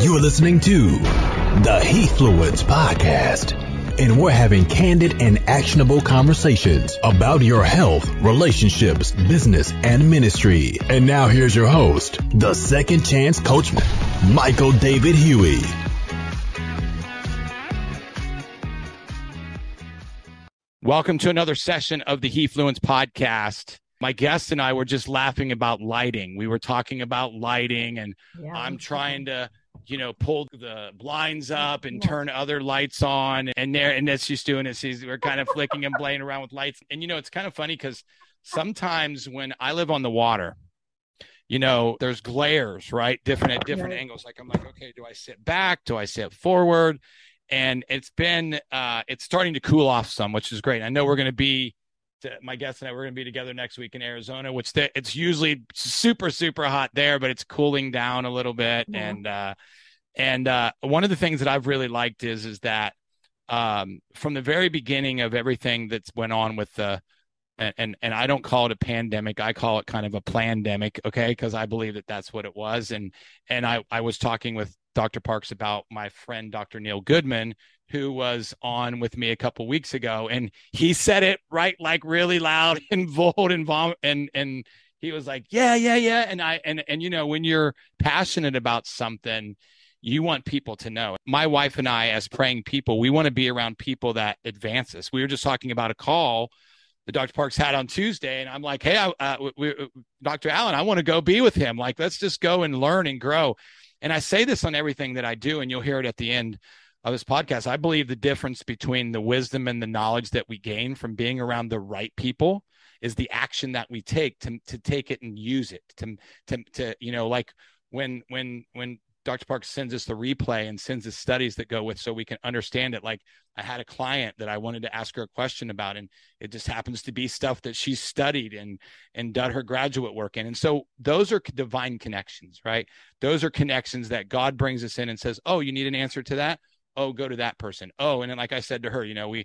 You're listening to the Heathfluence Podcast, and we're having candid and actionable conversations about your health, relationships, business, and ministry. And now here's your host, the second chance coachman, Michael David Huey. Welcome to another session of the Heathfluence Podcast my guest and I were just laughing about lighting. We were talking about lighting, and yeah. I'm trying to, you know, pull the blinds up and turn other lights on. And there, and that's just doing it. She's we're kind of flicking and playing around with lights. And you know, it's kind of funny because sometimes when I live on the water, you know, there's glares, right? Different at different angles. Like I'm like, okay, do I sit back? Do I sit forward? And it's been, uh, it's starting to cool off some, which is great. I know we're going to be to, my guest and I we're going to be together next week in Arizona, which the, it's usually super super hot there, but it's cooling down a little bit. Yeah. And uh, and uh, one of the things that I've really liked is is that um, from the very beginning of everything that's went on with the and, and and I don't call it a pandemic. I call it kind of a pandemic, okay? Because I believe that that's what it was. And and I I was talking with Dr. Parks about my friend Dr. Neil Goodman, who was on with me a couple weeks ago, and he said it right, like really loud and bold and vom- and and he was like, "Yeah, yeah, yeah," and I and and you know when you're passionate about something. You want people to know. My wife and I, as praying people, we want to be around people that advance us. We were just talking about a call that Dr. Parks had on Tuesday, and I'm like, "Hey, I, uh, we, Dr. Allen, I want to go be with him. Like, let's just go and learn and grow." And I say this on everything that I do, and you'll hear it at the end of this podcast. I believe the difference between the wisdom and the knowledge that we gain from being around the right people is the action that we take to to take it and use it to to to you know like when when when Dr. Park sends us the replay and sends us studies that go with so we can understand it. Like I had a client that I wanted to ask her a question about, and it just happens to be stuff that she studied and and done her graduate work in. And so those are divine connections, right? Those are connections that God brings us in and says, Oh, you need an answer to that? oh go to that person oh and then like i said to her you know we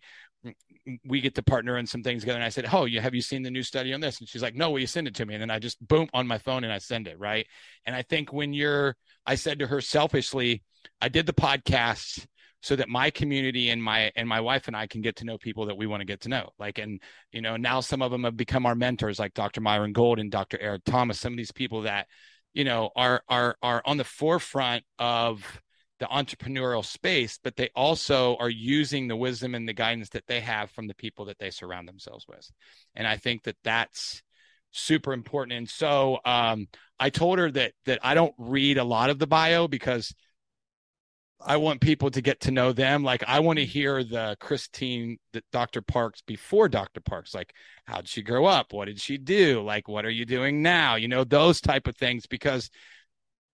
we get to partner in some things together and i said oh you have you seen the new study on this and she's like no will you send it to me and then i just boom on my phone and i send it right and i think when you're i said to her selfishly i did the podcast so that my community and my and my wife and I can get to know people that we want to get to know. Like and you know now some of them have become our mentors, like Dr. Myron Golden and Dr. Eric Thomas. Some of these people that you know are are are on the forefront of the entrepreneurial space, but they also are using the wisdom and the guidance that they have from the people that they surround themselves with. And I think that that's super important. And so um, I told her that that I don't read a lot of the bio because I want people to get to know them. Like I want to hear the Christine, the Dr. Parks before Dr. Parks. Like, how did she grow up? What did she do? Like, what are you doing now? You know, those type of things because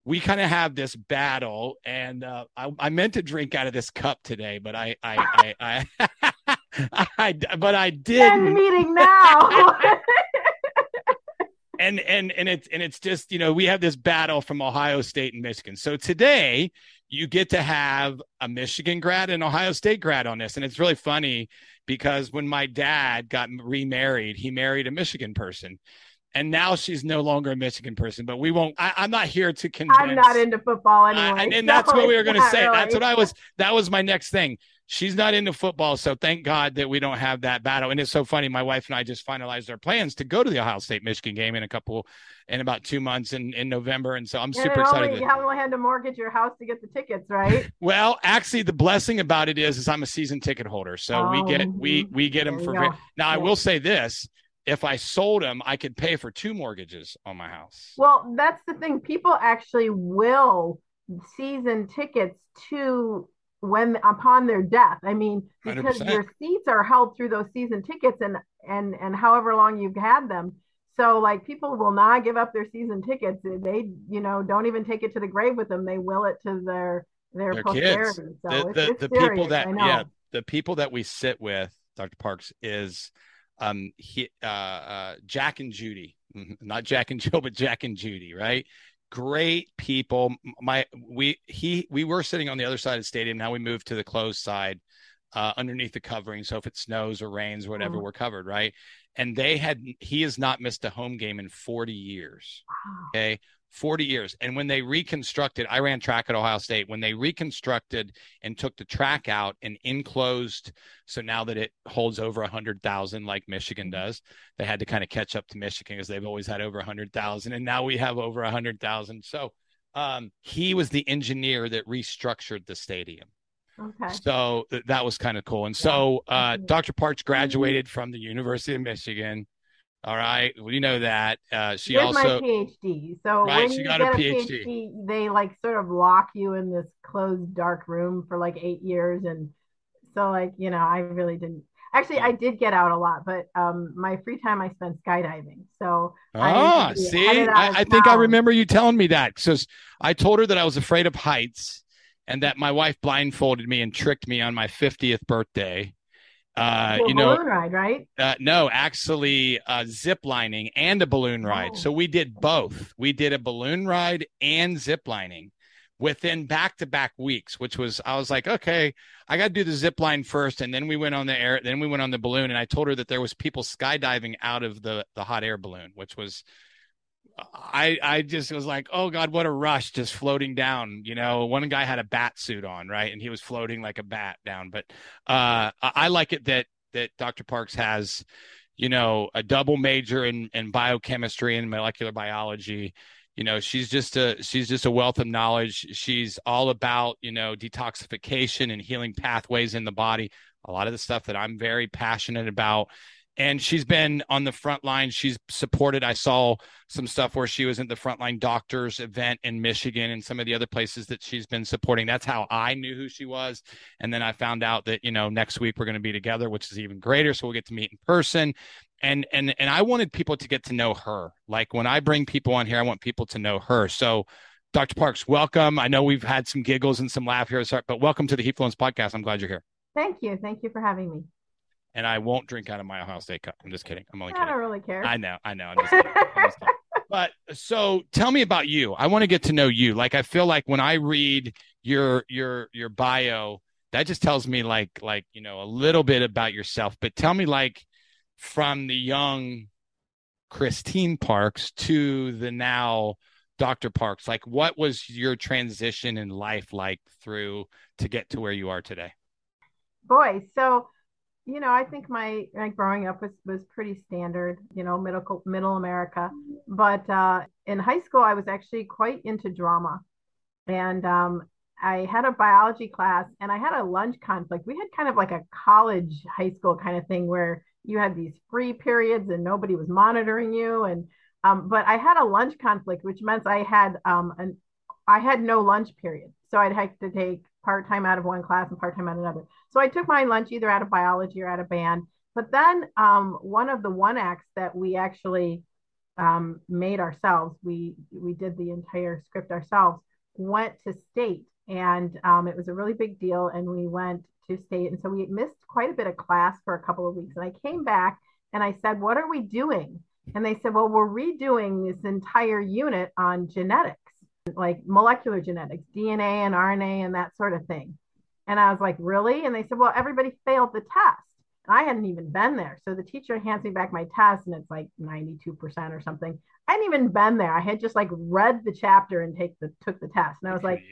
we kind of have this battle and uh, I, I, meant to drink out of this cup today but i i i, I, I but i did End meeting now. And and and it's and it's just you know we have this battle from ohio state and michigan. So today you get to have a michigan grad and ohio state grad on this and it's really funny because when my dad got remarried he married a michigan person and now she's no longer a Michigan person. But we won't. I, am not here to convince. I'm not into football anyway. And, and that's what we were going to say. Really. That's what I was. That was my next thing. She's not into football, so thank God that we don't have that battle. And it's so funny. My wife and I just finalized our plans to go to the Ohio State Michigan game in a couple, in about two months in, in November. And so I'm and super excited. Only, you only had to mortgage your house to get the tickets, right? well, actually, the blessing about it is, is I'm a season ticket holder, so oh, we get oh, we we get them for. free. Now, yeah. I will say this: if I sold them, I could pay for two mortgages on my house. Well, that's the thing. People actually will season tickets to when upon their death. I mean, because 100%. your seats are held through those season tickets and and and however long you've had them. So like people will not give up their season tickets. They you know don't even take it to the grave with them. They will it to their their, their posterity. Kids. So the, the, the people that yeah the people that we sit with, Dr. Parks, is um he uh, uh Jack and Judy, not Jack and Jill, but Jack and Judy, right? Great people. My we he we were sitting on the other side of the stadium. Now we moved to the closed side, uh, underneath the covering. So if it snows or rains or whatever, mm. we're covered, right? And they had he has not missed a home game in 40 years. Okay. 40 years. And when they reconstructed, I ran track at Ohio State. When they reconstructed and took the track out and enclosed, so now that it holds over 100,000 like Michigan does, they had to kind of catch up to Michigan because they've always had over 100,000. And now we have over 100,000. So um, he was the engineer that restructured the stadium. Okay. So th- that was kind of cool. And so uh, Dr. Parks graduated from the University of Michigan. All right, we know that. Uh, she With also my PhD. So Right, when she you got a PhD. PhD, they like sort of lock you in this closed dark room for like eight years, and so like you know, I really didn't. Actually, I did get out a lot, but um, my free time I spent skydiving. So Ah, I see, I, I think I remember you telling me that. So I told her that I was afraid of heights and that my wife blindfolded me and tricked me on my 50th birthday. Uh, Well, you know, balloon ride, right? uh, no, actually, uh, zip lining and a balloon ride. Oh. So we did both. We did a balloon ride and zip lining within back to back weeks, which was, I was like, okay, I got to do the zip line first. And then we went on the air, then we went on the balloon. And I told her that there was people skydiving out of the, the hot air balloon, which was, I, I just was like, oh God, what a rush just floating down. You know, one guy had a bat suit on, right? And he was floating like a bat down. But uh, I, like it that, that Dr. Parks has, you know, a double major in, in biochemistry and molecular biology. You know, she's just a she's just a wealth of knowledge. She's all about, you know, detoxification and healing pathways in the body. A lot of the stuff that I'm very passionate about. And she's been on the front line. She's supported. I saw some stuff where she was at the frontline doctors event in Michigan and some of the other places that she's been supporting. That's how I knew who she was. And then I found out that, you know, next week we're going to be together, which is even greater. So we'll get to meet in person. And and and I wanted people to get to know her. Like when I bring people on here, I want people to know her. So Dr. Parks, welcome. I know we've had some giggles and some laugh here, but welcome to the Heat Fluence podcast. I'm glad you're here. Thank you. Thank you for having me. And I won't drink out of my Ohio State cup. I'm just kidding. I'm only I kidding. don't really care. I know, I know. I'm just kidding. I'm just kidding. But so tell me about you. I want to get to know you. Like I feel like when I read your your your bio, that just tells me like like, you know, a little bit about yourself. But tell me like from the young Christine Parks to the now Dr. Parks, like what was your transition in life like through to get to where you are today? Boy, so you know, I think my, like growing up was, was pretty standard, you know, middle middle America. But uh, in high school, I was actually quite into drama, and um, I had a biology class, and I had a lunch conflict. We had kind of like a college high school kind of thing where you had these free periods and nobody was monitoring you, and um, but I had a lunch conflict, which meant I had um, an I had no lunch period, so I'd have to take part time out of one class and part time out of another. So I took my lunch either out of biology or out of band. But then um, one of the one acts that we actually um, made ourselves, we we did the entire script ourselves, went to state, and um, it was a really big deal. And we went to state, and so we missed quite a bit of class for a couple of weeks. And I came back and I said, "What are we doing?" And they said, "Well, we're redoing this entire unit on genetics." like molecular genetics, DNA and RNA and that sort of thing. And I was like, really? And they said, well, everybody failed the test. And I hadn't even been there. So the teacher hands me back my test and it's like 92% or something. I hadn't even been there. I had just like read the chapter and take the took the test. And I was like,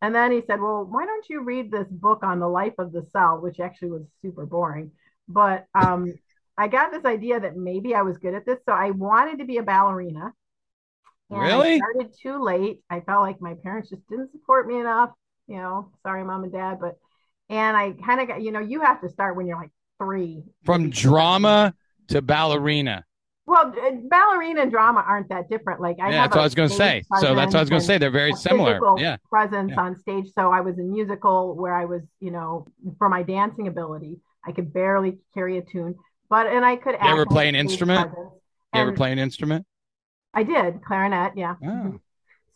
and then he said, well, why don't you read this book on the life of the cell, which actually was super boring. But um, I got this idea that maybe I was good at this. So I wanted to be a ballerina. And really? I started too late. I felt like my parents just didn't support me enough. You know, sorry, mom and dad, but and I kind of got, you know, you have to start when you're like three. From drama to ballerina. Well, ballerina and drama aren't that different. Like I yeah, that's what I was going to say. So that's what I was going to say. They're very similar. Yeah. Presence yeah. on stage. So I was in musical where I was, you know, for my dancing ability, I could barely carry a tune, but and I could. You ever play an instrument? You ever play an instrument? I did clarinet, yeah. Oh.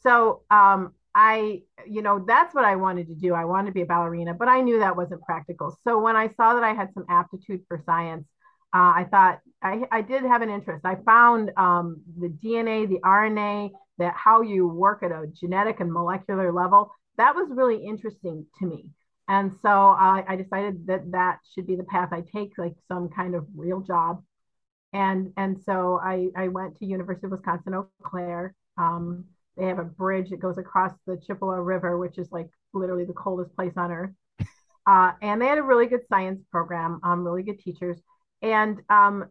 So um, I, you know, that's what I wanted to do. I wanted to be a ballerina, but I knew that wasn't practical. So when I saw that I had some aptitude for science, uh, I thought I, I did have an interest. I found um, the DNA, the RNA, that how you work at a genetic and molecular level. That was really interesting to me. And so I, I decided that that should be the path I take, like some kind of real job and and so I I went to University of Wisconsin Eau Claire. Um, They have a bridge that goes across the Chippewa River, which is like literally the coldest place on earth. Uh, and they had a really good science program, um, really good teachers. And, um,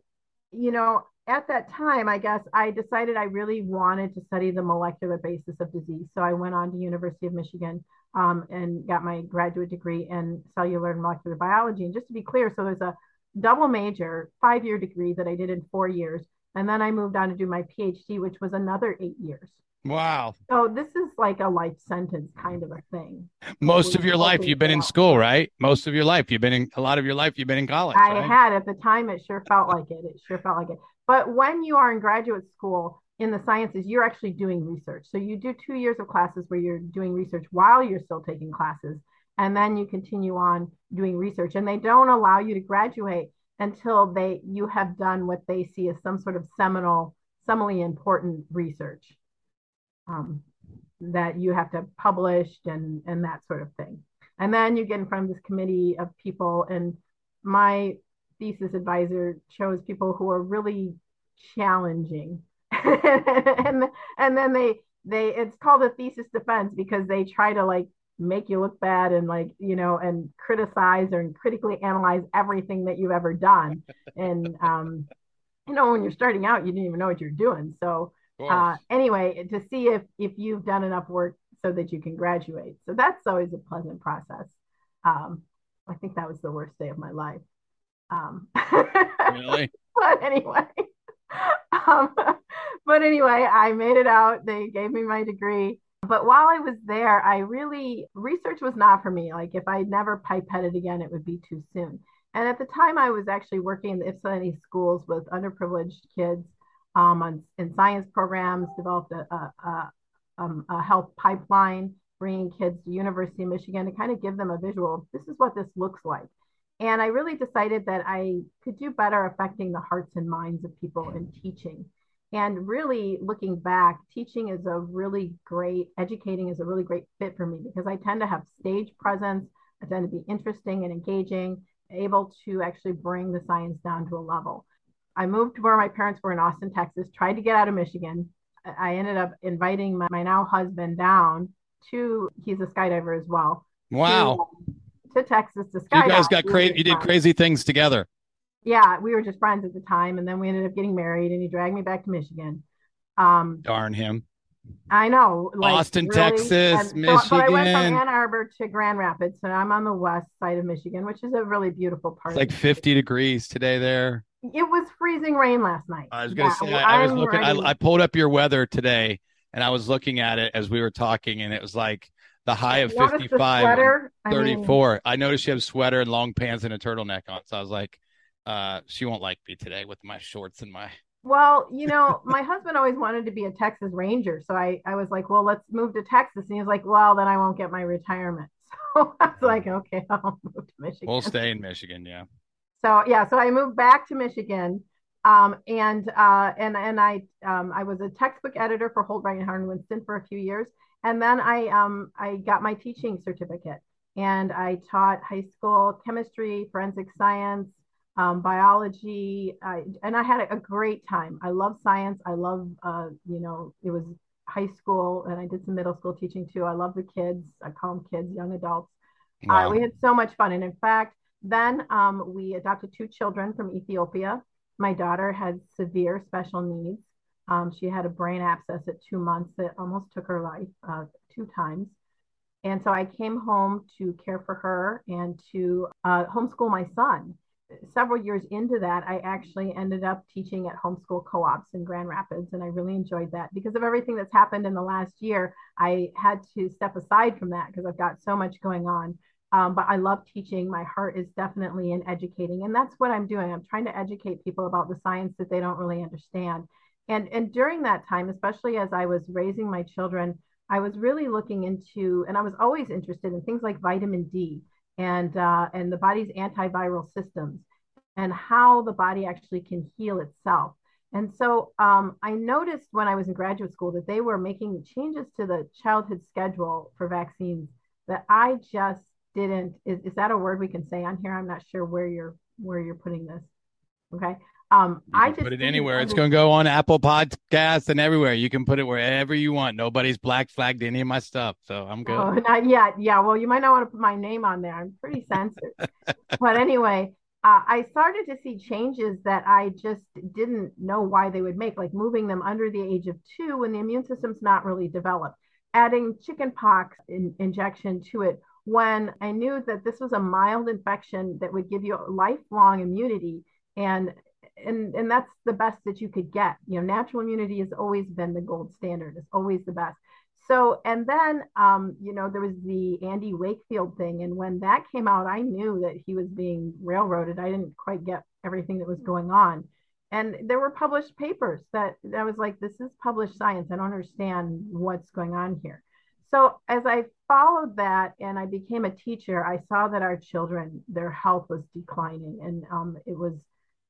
you know, at that time, I guess I decided I really wanted to study the molecular basis of disease. So I went on to University of Michigan um, and got my graduate degree in cellular and molecular biology. And just to be clear, so there's a double major, five year degree that I did in four years. And then I moved on to do my PhD, which was another eight years. Wow. So this is like a life sentence kind of a thing. Most of your life you've been in school, right? Most of your life you've been in a lot of your life you've been in college. I right? had at the time it sure felt like it. It sure felt like it. But when you are in graduate school in the sciences, you're actually doing research. So you do two years of classes where you're doing research while you're still taking classes. And then you continue on doing research. And they don't allow you to graduate until they you have done what they see as some sort of seminal, seminally important research um, that you have to publish and and that sort of thing. And then you get in front of this committee of people, and my thesis advisor chose people who are really challenging, and and then they they it's called a thesis defense because they try to like make you look bad and like you know and criticize or critically analyze everything that you've ever done. And um you know when you're starting out you didn't even know what you're doing. So uh anyway to see if if you've done enough work so that you can graduate. So that's always a pleasant process. Um i think that was the worst day of my life. Um really? but anyway um but anyway i made it out. They gave me my degree. But while I was there, I really, research was not for me. Like if I never pipetted again, it would be too soon. And at the time, I was actually working in the Ypsilanti schools with underprivileged kids um, on, in science programs, developed a, a, a, um, a health pipeline, bringing kids to University of Michigan to kind of give them a visual. This is what this looks like. And I really decided that I could do better affecting the hearts and minds of people in teaching. And really looking back, teaching is a really great, educating is a really great fit for me because I tend to have stage presence. I tend to be interesting and engaging, able to actually bring the science down to a level. I moved to where my parents were in Austin, Texas, tried to get out of Michigan. I ended up inviting my, my now husband down to, he's a skydiver as well. Wow. To, to Texas to skydive. You guys got crazy, you did crazy things together yeah, we were just friends at the time, and then we ended up getting married, and he dragged me back to Michigan. Um, Darn him. I know, like, Austin, really, Texas, Michigan. So, but I went from Ann Arbor to Grand Rapids, so I'm on the west side of Michigan, which is a really beautiful part. It's like 50 degrees today there. It was freezing rain last night. I was gonna yeah, say, I, I was looking. I, I, pulled up your weather today, and I was looking at it as we were talking, and it was like the high of 55, 34. I, mean, I noticed you have a sweater and long pants and a turtleneck on, so I was like uh, she won't like me today with my shorts and my. Well, you know, my husband always wanted to be a Texas Ranger, so I I was like, well, let's move to Texas, and he was like, well, then I won't get my retirement. So I was like, okay, I'll move to Michigan. We'll stay in Michigan, yeah. So yeah, so I moved back to Michigan, um, and uh, and and I um, I was a textbook editor for Holt Rinehart Winston for a few years, and then I um I got my teaching certificate, and I taught high school chemistry, forensic science, um, biology, I, and I had a, great time. I love science. I love, uh, you know, it was high school, and I did some middle school teaching too. I love the kids. I call them kids, young adults. Uh, wow. Uh, we had so much fun, and in fact, then um, we adopted two children from Ethiopia. My daughter had severe special needs. Um, she had a brain abscess at two months that almost took her life uh, two times. And so I came home to care for her and to uh, homeschool my son several years into that, I actually ended up teaching at homeschool co ops in Grand Rapids. And I really enjoyed that because of everything that's happened in the last year. I had to step aside from that because I've got so much going on. Um, but I love teaching. My heart is definitely in educating. And that's what I'm doing. I'm trying to educate people about the science that they don't really understand. And, and during that time, especially as I was raising my children, I was really looking into, and I was always interested in things like vitamin D and uh, and the body's antiviral systems and how the body actually can heal itself. And so um, I noticed when I was in graduate school that they were making changes to the childhood schedule for vaccines that I just didn't. Is, is that a word we can say on here? I'm not sure where you're where you're putting this. Okay. Um, I just put it anywhere. It's going to go on Apple podcast and everywhere. You can put it wherever you want. Nobody's black flagged any of my stuff, so I'm good. Oh, not yet. Yeah. Well, you might not want to put my name on there. I'm pretty censored. but anyway, uh, I started to see changes that I just didn't know why they would make, like moving them under the age of two when the immune system's not really developed, adding chickenpox in, injection to it when I knew that this was a mild infection that would give you lifelong immunity. And and and that's the best that you could get. You know, natural immunity has always been the gold standard. It's always the best. So, and then, um, you know, there was the Andy Wakefield thing. And when that came out, I knew that he was being railroaded. I didn't quite get everything that was going on. And there were published papers that I was like, this is published science. I don't understand what's going on here. So, as I followed that and I became a teacher, I saw that our children, their health was declining. And um, it was,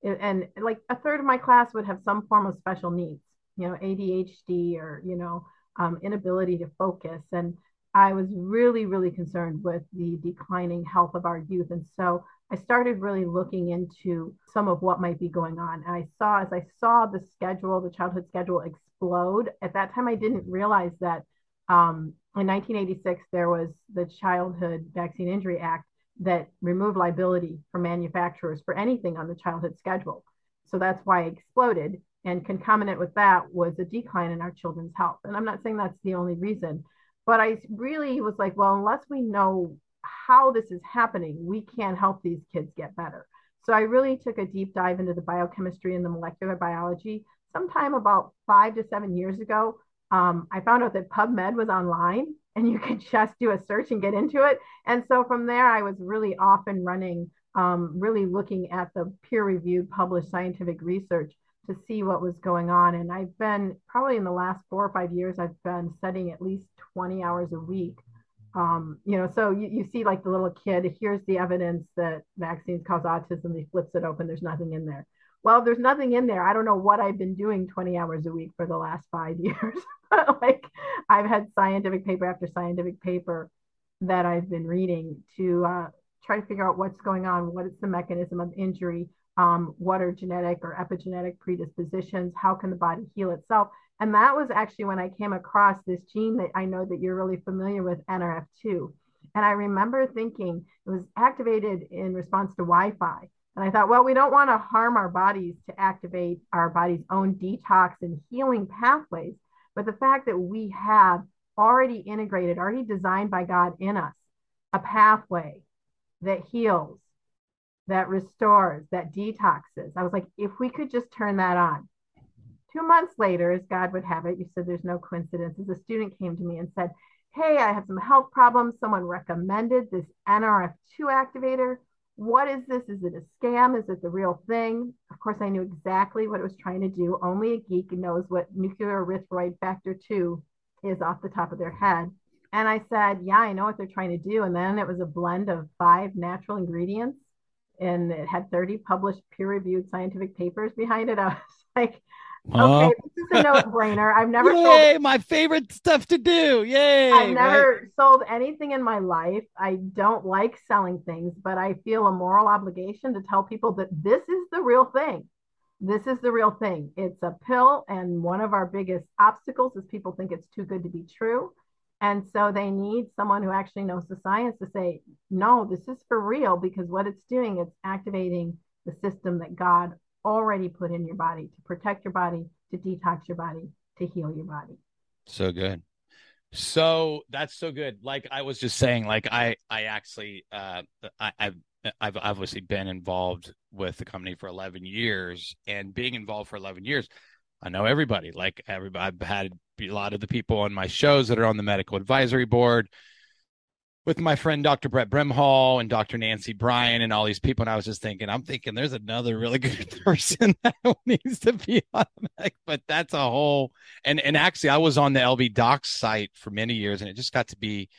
and like a third of my class would have some form of special needs, you know, ADHD or, you know, um, inability to focus. And I was really, really concerned with the declining health of our youth. And so I started really looking into some of what might be going on. And I saw, as I saw the schedule, the childhood schedule explode, at that time I didn't realize that um, in 1986 there was the Childhood Vaccine Injury Act that removed liability for manufacturers for anything on the childhood schedule. So that's why it exploded. And concomitant with that was a decline in our children's health. And I'm not saying that's the only reason, but I really was like, well, unless we know how this is happening, we can't help these kids get better. So I really took a deep dive into the biochemistry and the molecular biology. Sometime about five to seven years ago, um, I found out that PubMed was online and you could just do a search and get into it. And so from there, I was really off and running, um, really looking at the peer reviewed, published scientific research to see what was going on. And I've been probably in the last four or five years, I've been studying at least 20 hours a week. Um, you know, so you, you see like the little kid, here's the evidence that vaccines cause autism. He flips it open, there's nothing in there. Well, there's nothing in there. I don't know what I've been doing 20 hours a week for the last five years. like I've had scientific paper after scientific paper that I've been reading to uh, try to figure out what's going on, what is the mechanism of injury, um, what are genetic or epigenetic predispositions, how can the body heal itself. And that was actually when I came across this gene that I know that you're really familiar with, NRF2. And I remember thinking it was activated in response to Wi Fi. And I thought, well, we don't want to harm our bodies to activate our body's own detox and healing pathways. But the fact that we have already integrated, already designed by God in us, a pathway that heals, that restores, that detoxes. I was like, if we could just turn that on. Two months later, as God would have it, you said there's no coincidences. A student came to me and said, Hey, I have some health problems. Someone recommended this NRF2 activator. What is this? Is it a scam? Is it the real thing? Of course, I knew exactly what it was trying to do. Only a geek knows what nuclear erythroid factor 2 is off the top of their head. And I said, Yeah, I know what they're trying to do. And then it was a blend of five natural ingredients and it had 30 published peer-reviewed scientific papers behind it. I was like, okay, this is a no-brainer. I've never Yay, sold... my favorite stuff to do. Yay. I've never right? sold anything in my life. I don't like selling things, but I feel a moral obligation to tell people that this is the real thing. This is the real thing. It's a pill, and one of our biggest obstacles is people think it's too good to be true. And so they need someone who actually knows the science to say, no, this is for real because what it's doing, it's activating the system that God already put in your body to protect your body, to detox your body, to heal your body. So good. So that's so good. Like I was just saying, like I, I actually, uh, I, I've, I've obviously been involved with the company for 11 years and being involved for 11 years, I know everybody. Like everybody, I've had a lot of the people on my shows that are on the medical advisory board with my friend Dr. Brett Bremhall and Dr. Nancy Bryan and all these people. And I was just thinking, I'm thinking there's another really good person that needs to be on the but that's a whole and and actually I was on the LV Docs site for many years and it just got to be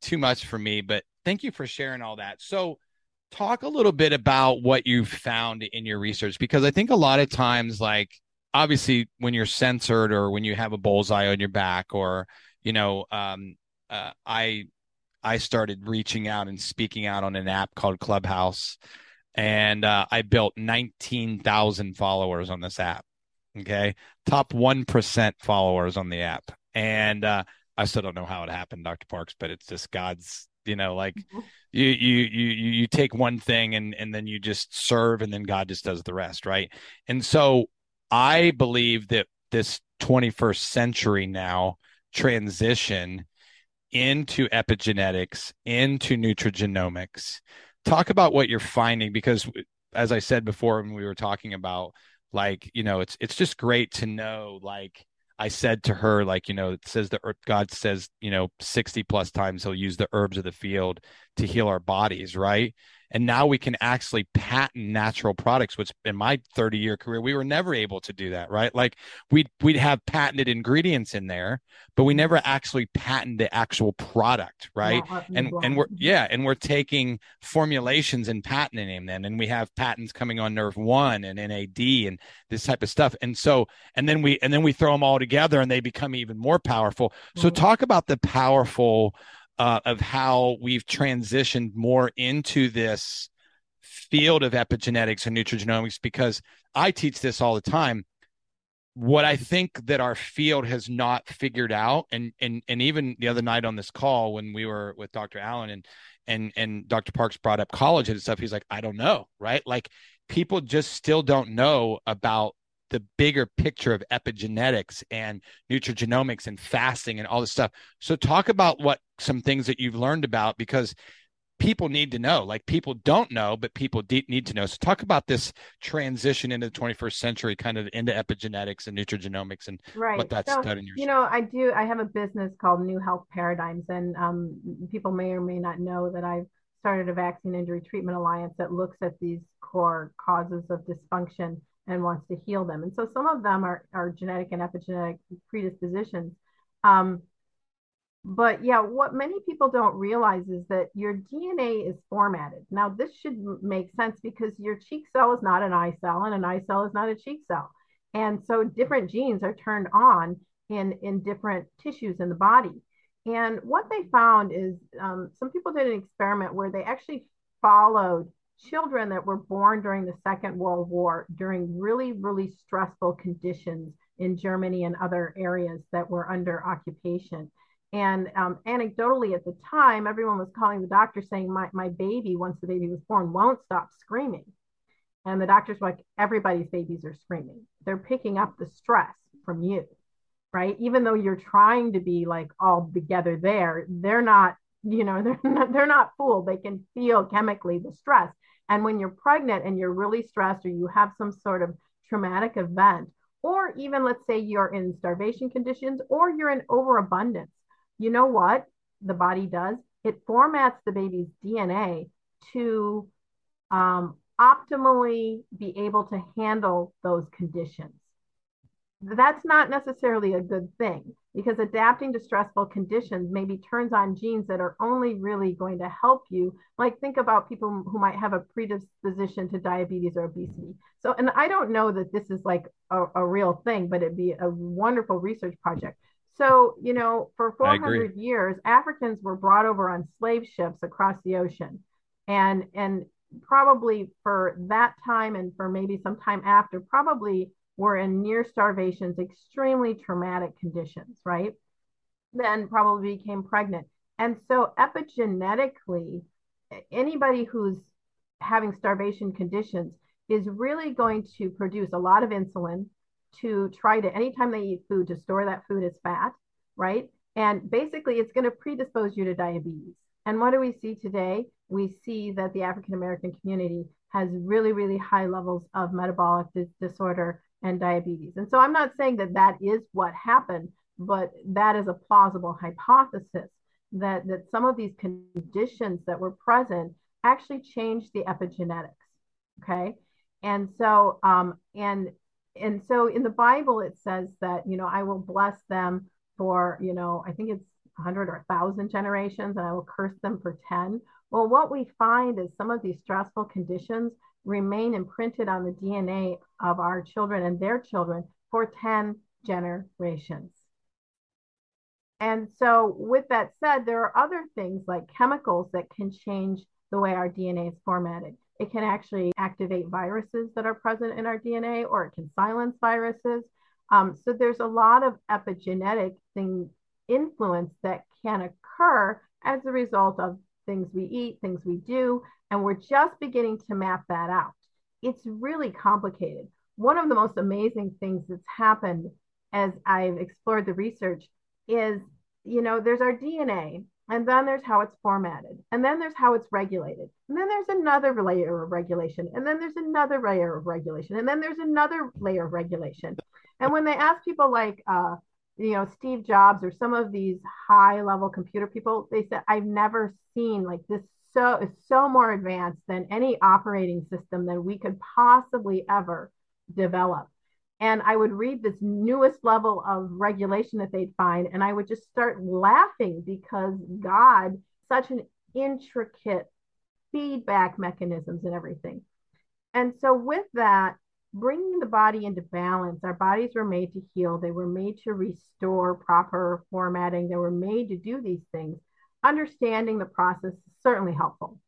too much for me. But thank you for sharing all that. So talk a little bit about what you've found in your research because I think a lot of times like obviously when you're censored or when you have a bullseye on your back or you know um, uh, i i started reaching out and speaking out on an app called clubhouse and uh, I built 19,000 followers on this app. Okay. Top 1% followers on the app. And uh, I still don't know how it happened, Dr. Parks, but it's just God's, you know, like mm-hmm. you, you, you, you take one thing and, and then you just serve and then God just does the rest. Right. And so I believe that this 21st century now transition into epigenetics, into nutrigenomics. Talk about what you're finding because as I said before when we were talking about like, you know, it's it's just great to know like I said to her, like, you know, it says that God says, you know, 60 plus times he'll use the herbs of the field to heal our bodies, right? And now we can actually patent natural products which in my 30 year career we were never able to do that right? Like we'd we'd have patented ingredients in there but we never actually patent the actual product right? And and we're yeah and we're taking formulations and patenting them then. and we have patents coming on NRF1 and nad and this type of stuff. And so and then we and then we throw them all together and they become even more powerful. So talk about the powerful uh, of how we've transitioned more into this field of epigenetics and nutrigenomics because I teach this all the time. What I think that our field has not figured out, and and and even the other night on this call when we were with Dr. Allen and and and Dr. Parks brought up college and stuff, he's like, I don't know, right? Like people just still don't know about the bigger picture of epigenetics and nutrigenomics and fasting and all this stuff. So talk about what some things that you've learned about because people need to know like people don't know but people de- need to know so talk about this transition into the 21st century kind of into epigenetics and nutrigenomics and right. what that's so, done in your you know i do i have a business called new health paradigms and um, people may or may not know that i've started a vaccine injury treatment alliance that looks at these core causes of dysfunction and wants to heal them. And so some of them are, are genetic and epigenetic predispositions. Um, but yeah, what many people don't realize is that your DNA is formatted. Now, this should make sense because your cheek cell is not an eye cell, and an eye cell is not a cheek cell. And so different genes are turned on in, in different tissues in the body. And what they found is um, some people did an experiment where they actually followed children that were born during the Second World War during really, really stressful conditions in Germany and other areas that were under occupation. And um, anecdotally, at the time, everyone was calling the doctor saying, my, my baby, once the baby was born, won't stop screaming. And the doctors like, everybody's babies are screaming. They're picking up the stress from you, right? Even though you're trying to be like all together there, they're not, you know, they're not, they're not fooled. They can feel chemically the stress. And when you're pregnant and you're really stressed or you have some sort of traumatic event, or even let's say you're in starvation conditions or you're in overabundance, you know what the body does? It formats the baby's DNA to um, optimally be able to handle those conditions. That's not necessarily a good thing because adapting to stressful conditions maybe turns on genes that are only really going to help you. Like think about people who might have a predisposition to diabetes or obesity. So, and I don't know that this is like a, a real thing, but it'd be a wonderful research project. So, you know, for 400 years, Africans were brought over on slave ships across the ocean. And, and probably for that time and for maybe some time after, probably were in near starvations, extremely traumatic conditions, right? Then probably became pregnant. And so epigenetically, anybody who's having starvation conditions is really going to produce a lot of insulin to try to, anytime they eat food, to store that food as fat, right? And basically, it's going to predispose you to diabetes. And what do we see today? We see that the African American community has really, really high levels of metabolic dis- disorder and diabetes. And so I'm not saying that that is what happened, but that is a plausible hypothesis that, that some of these conditions that were present actually changed the epigenetics. Okay. And so, um, and, and so in the Bible, it says that, you know, I will bless them for, you know, I think it's 100 or 1,000 generations, and I will curse them for 10. Well, what we find is some of these stressful conditions remain imprinted on the DNA of our children and their children for 10 generations. And so, with that said, there are other things like chemicals that can change the way our DNA is formatted. It can actually activate viruses that are present in our DNA, or it can silence viruses. Um, so there's a lot of epigenetic thing influence that can occur as a result of things we eat, things we do, and we're just beginning to map that out. It's really complicated. One of the most amazing things that's happened as I've explored the research is, you know, there's our DNA, and then there's how it's formatted, and then there's how it's regulated, and then there's another layer of regulation, and then there's another layer of regulation, and then there's another layer of regulation. And when they ask people like, uh, you know, Steve Jobs or some of these high level computer people, they said, I've never seen like this so is so more advanced than any operating system that we could possibly ever develop. And I would read this newest level of regulation that they'd find, and I would just start laughing because God, such an intricate feedback mechanisms and everything. And so, with that, bringing the body into balance, our bodies were made to heal, they were made to restore proper formatting, they were made to do these things. Understanding the process is certainly helpful.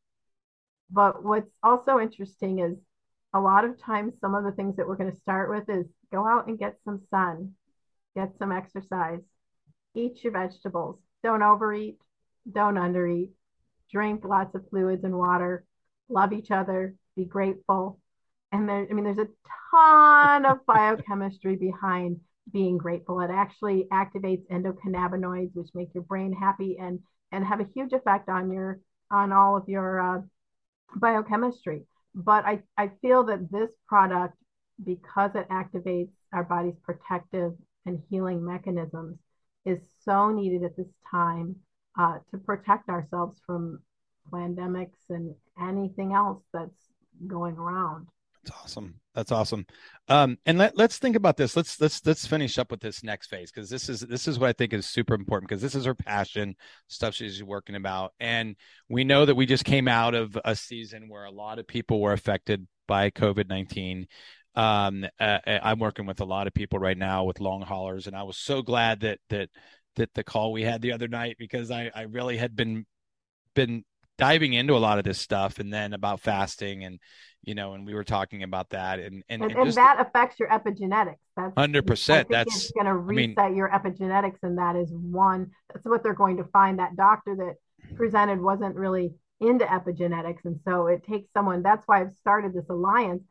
But what's also interesting is a lot of times, some of the things that we're going to start with is go out and get some sun, get some exercise, eat your vegetables, don't overeat, don't undereat, drink lots of fluids and water, love each other, be grateful. And there, I mean, there's a ton of biochemistry behind being grateful. It actually activates endocannabinoids, which make your brain happy and and have a huge effect on your on all of your uh, biochemistry. But I, I feel that this product because it activates our body's protective and healing mechanisms, is so needed at this time uh, to protect ourselves from pandemics and anything else that's going around. That's awesome. That's awesome. Um, and let, let's think about this. Let's let's let's finish up with this next phase because this is this is what I think is super important because this is her passion, stuff she's working about, and we know that we just came out of a season where a lot of people were affected by COVID nineteen um, uh, uh, I'm working with a lot of people right now with long haulers, and I was so glad that that that the call we had the other night because I I really had been been diving into a lot of this stuff and then about fasting and you know and we were talking about that and and, and, and, just, that affects your epigenetics that's 100% that's going to reset I mean, your epigenetics and that is one that's what they're going to find that doctor that presented wasn't really into epigenetics and so it takes someone that's why i've started this alliance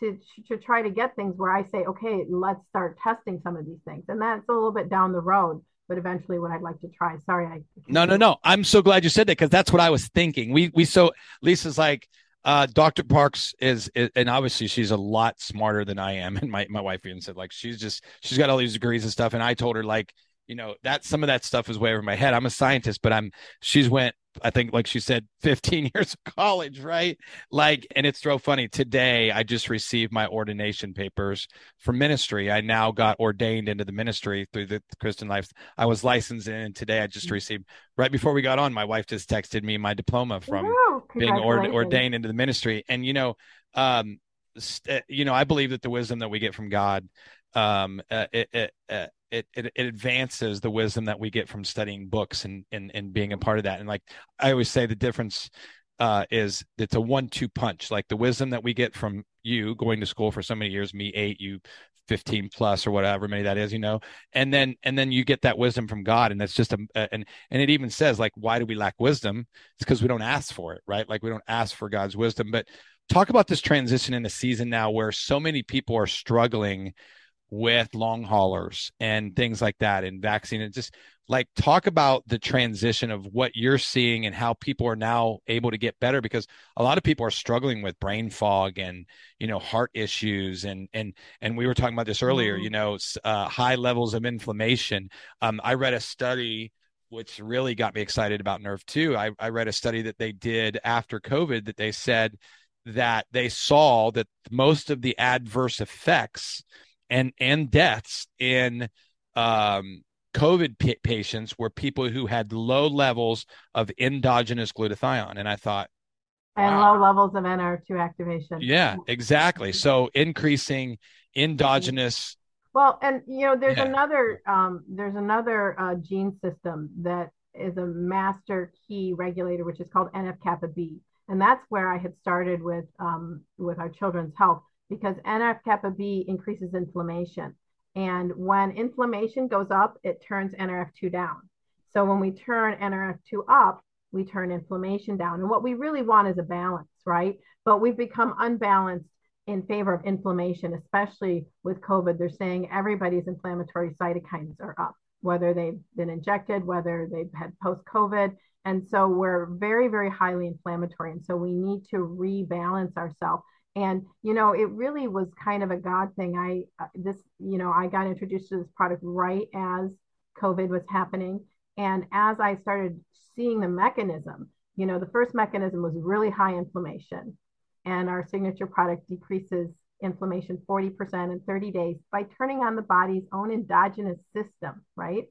to to try to get things where I say, okay, let's start testing some of these things, and that's a little bit down the road. But eventually, what I'd like to try. Sorry, I. No, no, no. I'm so glad you said that because that's what I was thinking. We we so Lisa's like. Uh, Dr. Parks is, is, and obviously she's a lot smarter than I am. And my, my wife even said, like, she's just, she's got all these degrees and stuff. And I told her, like, you know, that some of that stuff is way over my head. I'm a scientist, but I'm, she's went I think, like she said, 15 years of college, right? Like, and it's so funny. Today, I just received my ordination papers for ministry. I now got ordained into the ministry through the Christian Life. I was licensed in, and today I just mm-hmm. received, right before we got on, my wife just texted me my diploma from being ord- ordained into the ministry. And, you know, um, st- uh, you know, I believe that the wisdom that we get from God, um, uh, it, it, uh, it, it, it advances the wisdom that we get from studying books and, and and being a part of that. And like I always say, the difference uh, is it's a one-two punch. Like the wisdom that we get from you going to school for so many years, me eight, you 15 plus or whatever many that is you know and then and then you get that wisdom from god and that's just a, and and it even says like why do we lack wisdom it's because we don't ask for it right like we don't ask for god's wisdom but talk about this transition in a season now where so many people are struggling with long haulers and things like that and vaccine and just like talk about the transition of what you're seeing and how people are now able to get better because a lot of people are struggling with brain fog and you know heart issues and and and we were talking about this earlier mm-hmm. you know uh, high levels of inflammation um, i read a study which really got me excited about NRF2 I, I read a study that they did after covid that they said that they saw that most of the adverse effects and and deaths in um, COVID p- patients were people who had low levels of endogenous glutathione, and I thought, and wow. low levels of NRF2 activation. Yeah, exactly. So increasing endogenous. Well, and you know, there's yeah. another um, there's another uh, gene system that is a master key regulator, which is called NF kappa B. And that's where I had started with um, with our children's health because NF kappa B increases inflammation. And when inflammation goes up, it turns NRF2 down. So when we turn NRF2 up, we turn inflammation down. And what we really want is a balance, right? But we've become unbalanced in favor of inflammation, especially with COVID. They're saying everybody's inflammatory cytokines are up, whether they've been injected, whether they've had post COVID. And so we're very, very highly inflammatory. And so we need to rebalance ourselves. And, you know, it really was kind of a God thing. I, uh, this, you know, I got introduced to this product right as COVID was happening. And as I started seeing the mechanism, you know, the first mechanism was really high inflammation. And our signature product decreases inflammation 40% in 30 days by turning on the body's own endogenous system, right?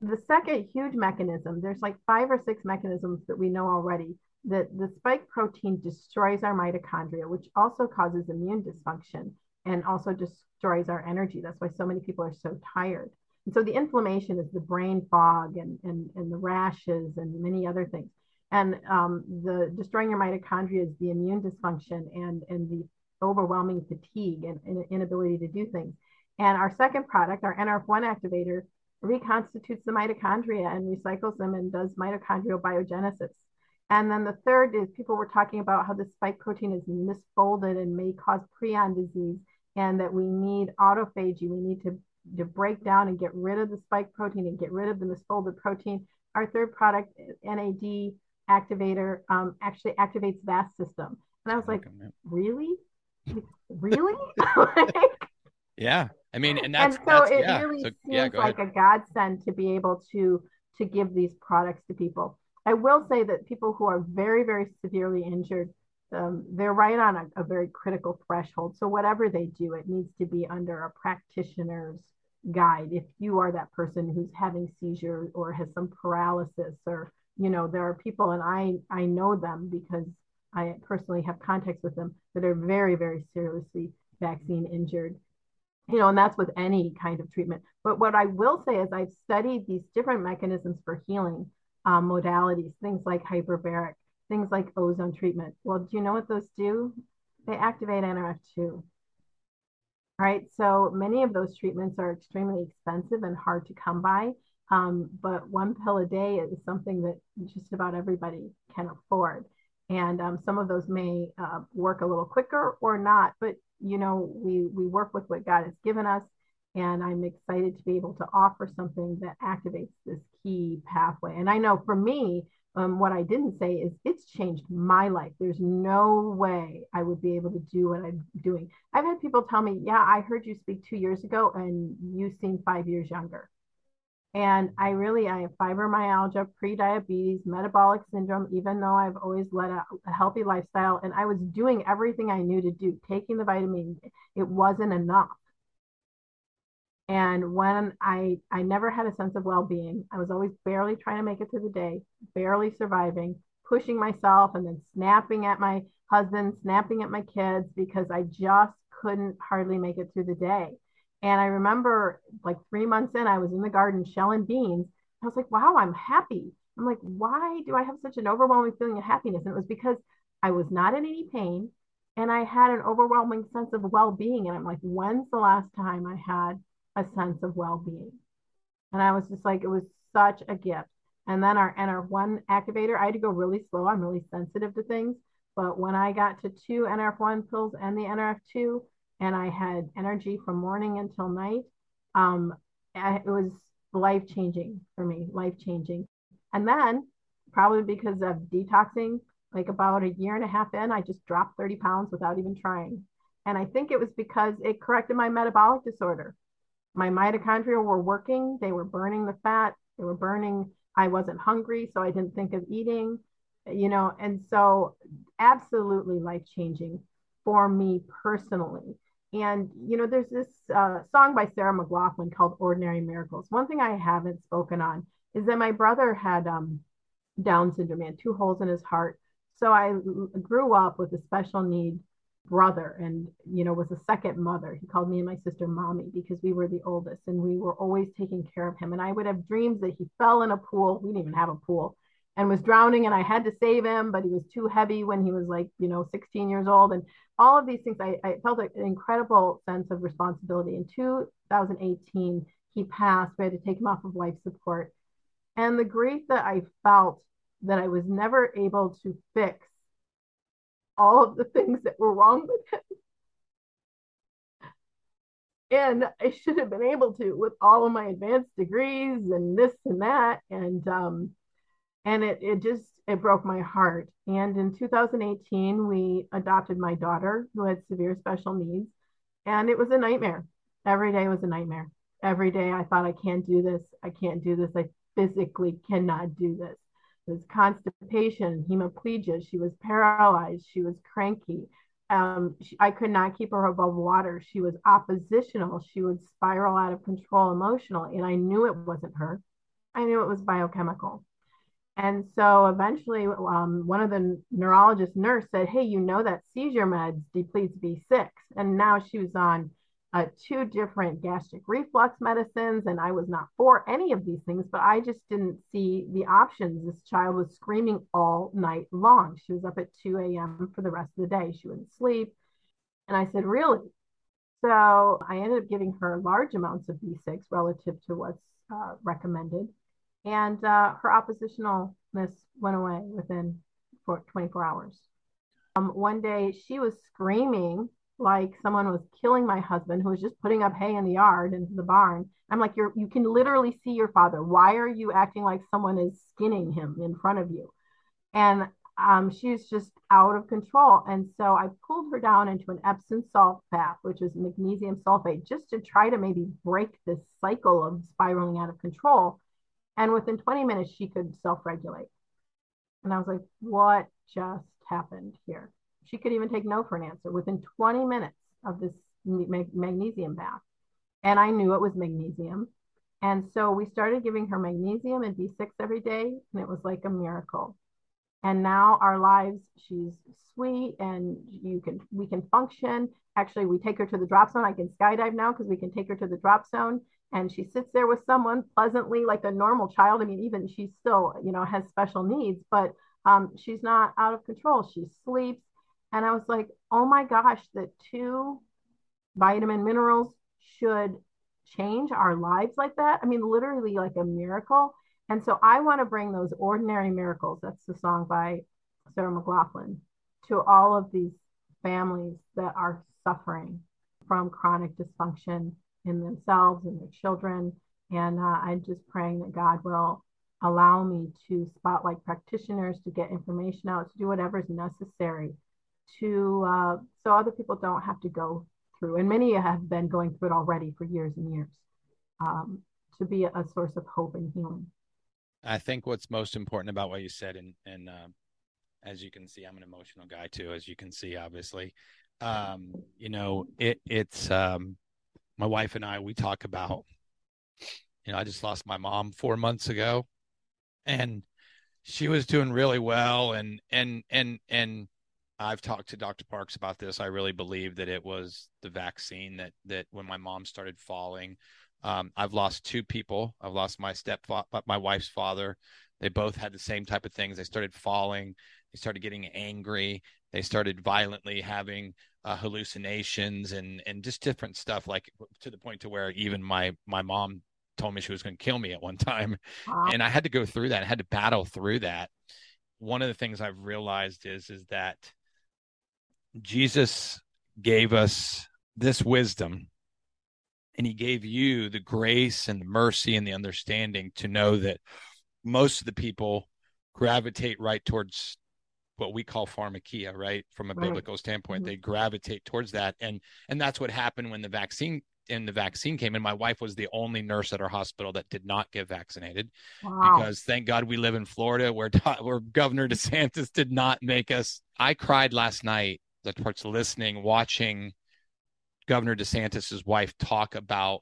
The second huge mechanism, there's like five or six mechanisms that we know already that the spike protein destroys our mitochondria, which also causes immune dysfunction and also destroys our energy. That's why so many people are so tired. And so the inflammation is the brain fog and, and, and the rashes and many other things. And um, the destroying your mitochondria is the immune dysfunction and, and the overwhelming fatigue and, and inability to do things. And our second product, our NRF1 activator, reconstitutes the mitochondria and recycles them and does mitochondrial biogenesis. And then the third is people were talking about how the spike protein is misfolded and may cause prion disease, and that we need autophagy. We need to, to break down and get rid of the spike protein and get rid of the misfolded protein. Our third product, NAD activator, um, actually activates that system. And I was like, really? Really? yeah. I mean, and that's and so that's, it yeah. really so, seems yeah, like ahead. a godsend to be able to to give these products to people. I will say that people who are very, very severely injured, um, they're right on a, a, very critical threshold. So whatever they do, it needs to be under a practitioner's guide. If you are that person who's having seizures or has some paralysis, or you know, there are people, and I I know them because I personally have contacts with them that are very, very seriously vaccine injured. You know, and that's with any kind of treatment. But what I will say is I've studied these different mechanisms for healing um, modalities, things like hyperbaric, things like ozone treatment. Well, do you know what those do? They activate NRF2. Right. So many of those treatments are extremely expensive and hard to come by. Um, but one pill a day is something that just about everybody can afford. And um, some of those may uh, work a little quicker or not, but you know, we we work with what God has given us, and I'm excited to be able to offer something that activates this key pathway. And I know for me, um, what I didn't say is it's changed my life. There's no way I would be able to do what I'm doing. I've had people tell me, "Yeah, I heard you speak two years ago, and you seem five years younger." And I really, I have fibromyalgia, pre-diabetes, metabolic syndrome, even though I've always led a, a, healthy lifestyle and I was doing everything I knew to do, taking the vitamin, it wasn't enough. And when I, I never had a sense of well-being, I was always barely trying to make it through the day, barely surviving, pushing myself and then snapping at my husband, snapping at my kids because I just couldn't hardly make it through the day. And I remember like three months in, I was in the garden shelling beans. I was like, wow, I'm happy. I'm like, why do I have such an overwhelming feeling of happiness? And it was because I was not in any pain and I had an overwhelming sense of well being. And I'm like, when's the last time I had a sense of well being? And I was just like, it was such a gift. And then our NRF1 activator, I had to go really slow. I'm really sensitive to things. But when I got to two NRF1 pills and the NRF2, and I had energy from morning until night. Um, it was life changing for me, life changing. And then, probably because of detoxing, like about a year and a half in, I just dropped 30 pounds without even trying. And I think it was because it corrected my metabolic disorder. My mitochondria were working, they were burning the fat, they were burning. I wasn't hungry, so I didn't think of eating, you know, and so absolutely life changing for me personally. And, you know, there's this uh, song by Sarah McLachlan called Ordinary Miracles. One thing I haven't spoken on is that my brother had um, Down syndrome, had two holes in his heart. So I grew up with a special need brother and, you know, was a second mother. He called me and my sister mommy because we were the oldest and we were always taking care of him. And I would have dreams that he fell in a pool. We didn't even have a pool. and was drowning and I had to save him, but he was too heavy when he was like, you know, 16 years old. And all of these things, I, I felt an incredible sense of responsibility. In 2018, he passed. We had to take him off of life support. And the grief that I felt that I was never able to fix all of the things that were wrong with him. And I should have been able to with all of my advanced degrees and this and that. And um, and it, it just it broke my heart. And in 2018 we adopted my daughter who had severe special needs. And it was a nightmare. Every day was a nightmare. Every day i thought i can't do this. I can't do this. I physically cannot do this there's constipation hemiplegia she was paralyzed she was cranky. Um, she, i could not keep her above water. She was oppositional. She would spiral out of control emotionally and i knew it wasn't her. I knew it was biochemical. And so eventually, um, one of the neurologist nurse said, "Hey, you know that seizure meds depletes B6." And now she was on uh, two different gastric reflux medicines, and I was not for any of these things, but I just didn't see the options. This child was screaming all night long. She was up at 2 a.m. for the rest of the day. She wouldn't sleep, and I said, "Really?" So I ended up giving her large amounts of B6 relative to what's uh, recommended and uh, her oppositionalness went away within 24 hours. Um, one day she was screaming like someone was killing my husband who was just putting up hay in the yard into the barn. I'm like, you're you can literally see your father. Why are you acting like someone is skinning him in front of you? And um, she's just out of control. And so I pulled her down into an Epsom salt bath, which is magnesium sulfate, just to try to maybe break this cycle of spiraling out of control. And within 20 minutes, she could self regulate. And I was like, what just happened here? She could even take no for an answer within 20 minutes of this mag- magnesium bath. And I knew it was magnesium. And so we started giving her magnesium and B6 every day, and it was like a miracle. And now our lives, she's sweet and you can we can function. Actually, we take her to the drop zone. I can skydive now because we can take her to the drop zone and she sits there with someone pleasantly like a normal child i mean even she still you know has special needs but um, she's not out of control she sleeps and i was like oh my gosh the two vitamin minerals should change our lives like that i mean literally like a miracle and so i want to bring those ordinary miracles that's the song by sarah mclachlan to all of these families that are suffering from chronic dysfunction in themselves and their children. And uh, I'm just praying that God will allow me to spotlight practitioners, to get information out, to do whatever is necessary to uh, so other people don't have to go through. And many have been going through it already for years and years. Um, to be a, source of hope and healing. I think what's most important about what you said, and and uh, as you can see, I'm an emotional guy too, as you can see, obviously. Um, you know, it it's um, my wife and I we talk about you know I just lost my mom 4 months ago and she was doing really well and and and and I've talked to Dr. Parks about this. I really believe that it was the vaccine that that when my mom started falling, um, I've lost two people. I've lost my stepfather, my wife's father. They both had the same type of things. They started falling. They started getting angry. They started violently having uh, hallucinations and and just different stuff like to the point to where even my my mom told me she was going to kill me at one time wow. and i had to go through that i had to battle through that one of the things i've realized is is that jesus gave us this wisdom and he gave you the grace and the mercy and the understanding to know that most of the people gravitate right towards what we call pharmakeia, right? From a right. biblical standpoint, mm-hmm. they gravitate towards that, and and that's what happened when the vaccine and the vaccine came and My wife was the only nurse at our hospital that did not get vaccinated, wow. because thank God we live in Florida, where where Governor DeSantis did not make us. I cried last night. The parts listening, watching Governor DeSantis's wife talk about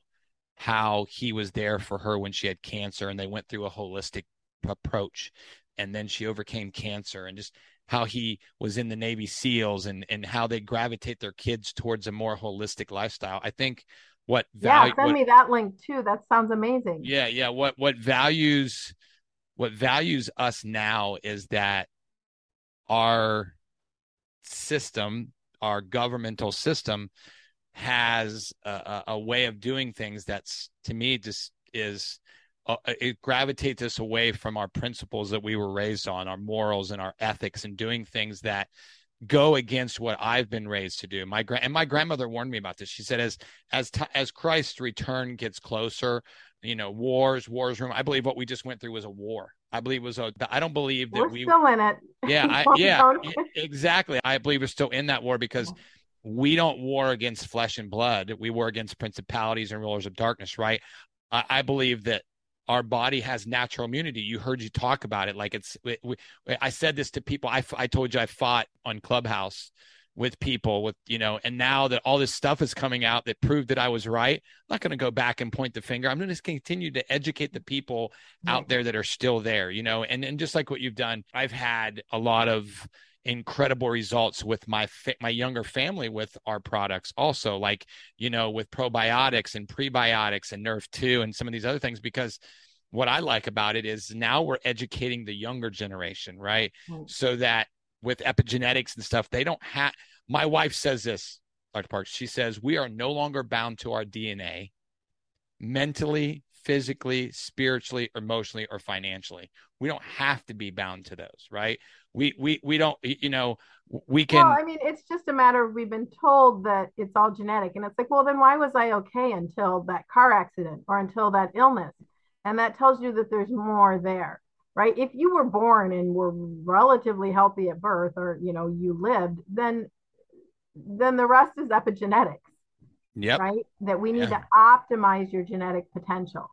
how he was there for her when she had cancer, and they went through a holistic approach and then she overcame cancer and just how he was in the Navy SEALs and and how they gravitate their kids towards a more holistic lifestyle. I think what value, yeah, send what, me that link too. That sounds amazing. Yeah, yeah. What what values what values us now is that our system, our governmental system, has a, a, way of doing things that's to me just is uh, it gravitates us away from our principles that we were raised on, our morals and our ethics, and doing things that go against what I've been raised to do. My gra- and my grandmother warned me about this. She said, as as t- as Christ's return gets closer, you know, wars, wars room. I believe what we just went through was a war. I believe was uh, a. I don't believe that we're we still in it. Yeah, I, yeah, exactly. I believe we're still in that war because we don't war against flesh and blood. We war against principalities and rulers of darkness. Right. I, I believe that our body has natural immunity. You heard you talk about it. Like it's, we, we, I said this to people. I, I told you I fought on Clubhouse with people with, you know, and now that all this stuff is coming out that proved that I was right, I'm not going to go back and point the finger. I'm going to continue to educate the people out there that are still there, you know, and, and just like what you've done, I've had a lot of, incredible results with my fa- my younger family with our products also like you know with probiotics and prebiotics and NRF2 and some of these other things because what i like about it is now we're educating the younger generation right mm-hmm. so that with epigenetics and stuff they don't have my wife says this dr parks she says we are no longer bound to our dna mentally physically spiritually emotionally or financially. We don't have to be bound to those right? We we we don't you know we can well i mean it's just a matter of we've been told that it's all genetic and it's like well then why was i okay until that car accident or until that illness? And that tells you that there's more there right if you were born and were relatively healthy at birth or you know you lived then then the rest is epigenetics yep. right that we need yeah. to optimize your genetic potential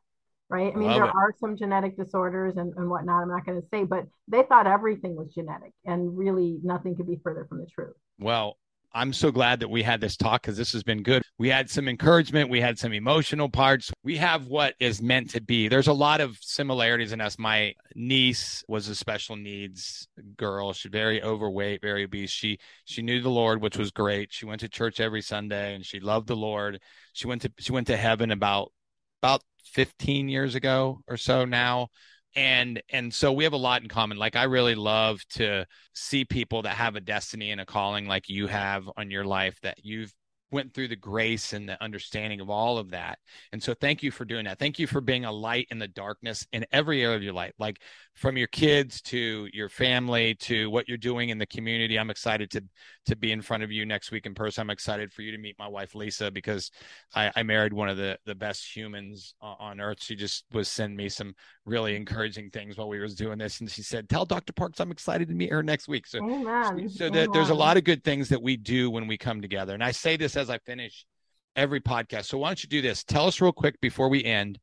right? I mean, Love there it. are some genetic disorders and, and whatnot. I'm not going to say, but they thought everything was genetic, and really nothing could be further from the truth. Well, I'm so glad that we had this talk because this has been good. We had some encouragement, we had some emotional parts. We have what is meant to be. There's a lot of similarities in us. My niece was a special needs girl. She's very overweight, very obese. She she knew the Lord, which was great. She went to church every Sunday and she loved the Lord. She went to she went to heaven about about 15 years ago or so now and and so we have a lot in common like i really love to see people that have a destiny and a calling like you have on your life that you've went through the grace and the understanding of all of that. And so thank you for doing that. Thank you for being a light in the darkness in every area of your life, like from your kids to your family to what you're doing in the community. I'm excited to to be in front of you next week in person. I'm excited for you to meet my wife Lisa because I, I married one of the the best humans on earth. She just was sending me some really encouraging things while we was doing this, and she said, "Tell Dr. Parks I'm excited to meet her next week." So, Amen. so that there's a lot of good things that we do when we come together, and I say this as I finish every podcast. So why don't you do this? Tell us real quick before we end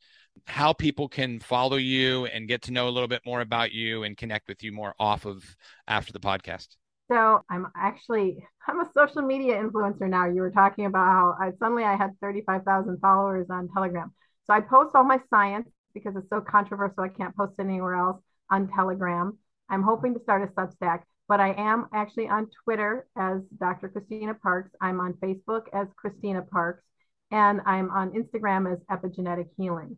how people can follow you and get to know a little bit more about you and connect with you more off of after the podcast. So I'm actually I'm a social media influencer now. You were talking about how I suddenly I had 35,000 followers on Telegram. So I post all my science because it's so controversial. I can't post it anywhere else on Telegram. I'm hoping to start a Substack but I am actually on Twitter as Dr. Christina Parks. I'm on Facebook as Christina Parks, and I'm on Instagram as Epigenetic Healing.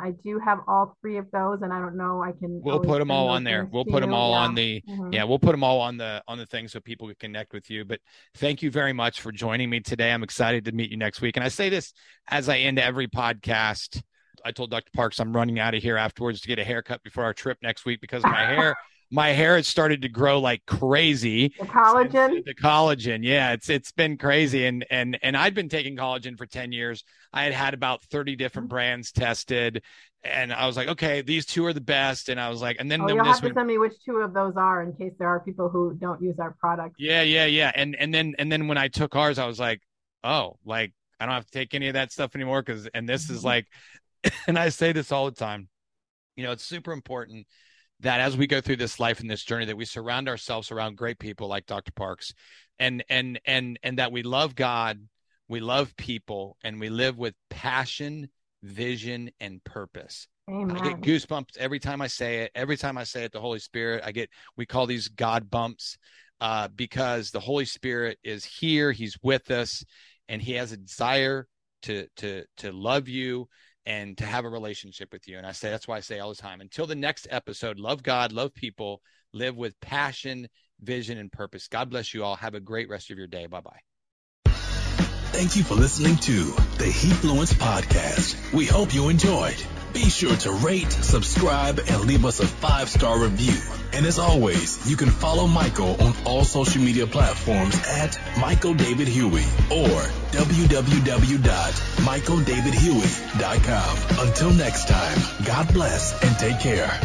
I do have all three of those, and I don't know. I can. We'll put them all on there. We'll put them all yeah. on the. Mm-hmm. Yeah, we'll put them all on the on the thing so people can connect with you. But thank you very much for joining me today. I'm excited to meet you next week. And I say this as I end every podcast. I told Dr. Parks I'm running out of here afterwards to get a haircut before our trip next week because my hair my hair has started to grow like crazy. The collagen. The collagen, yeah, it's it's been crazy, and and and I'd been taking collagen for ten years. I had had about thirty different mm-hmm. brands tested, and I was like, okay, these two are the best. And I was like, and then, oh, you'll have to send me which two of those are in case there are people who don't use our product. Yeah, yeah, yeah. And and then and then when I took ours, I was like, oh, like I don't have to take any of that stuff anymore because and this is mm-hmm. like, and I say this all the time. You know, it's super important that as we go through this life and this journey that we surround ourselves around great people like Dr. Parks and and and and that we love God, we love people and we live with passion, vision and purpose. Amen. I get goosebumps every time I say it. Every time I say it, the Holy Spirit, I get we call these God bumps uh, because the Holy Spirit is here, he's with us and he has a desire to to to love you and to have a relationship with you. And I say that's why I say all the time. Until the next episode, love God, love people, live with passion, vision, and purpose. God bless you all. Have a great rest of your day. Bye bye. Thank you for listening to the Hefluence Podcast. We hope you enjoyed. Be sure to rate, subscribe, and leave us a five star review. And as always, you can follow Michael on all social media platforms at Michael David Huey or www.michaeldavidhuey.com. Until next time, God bless and take care.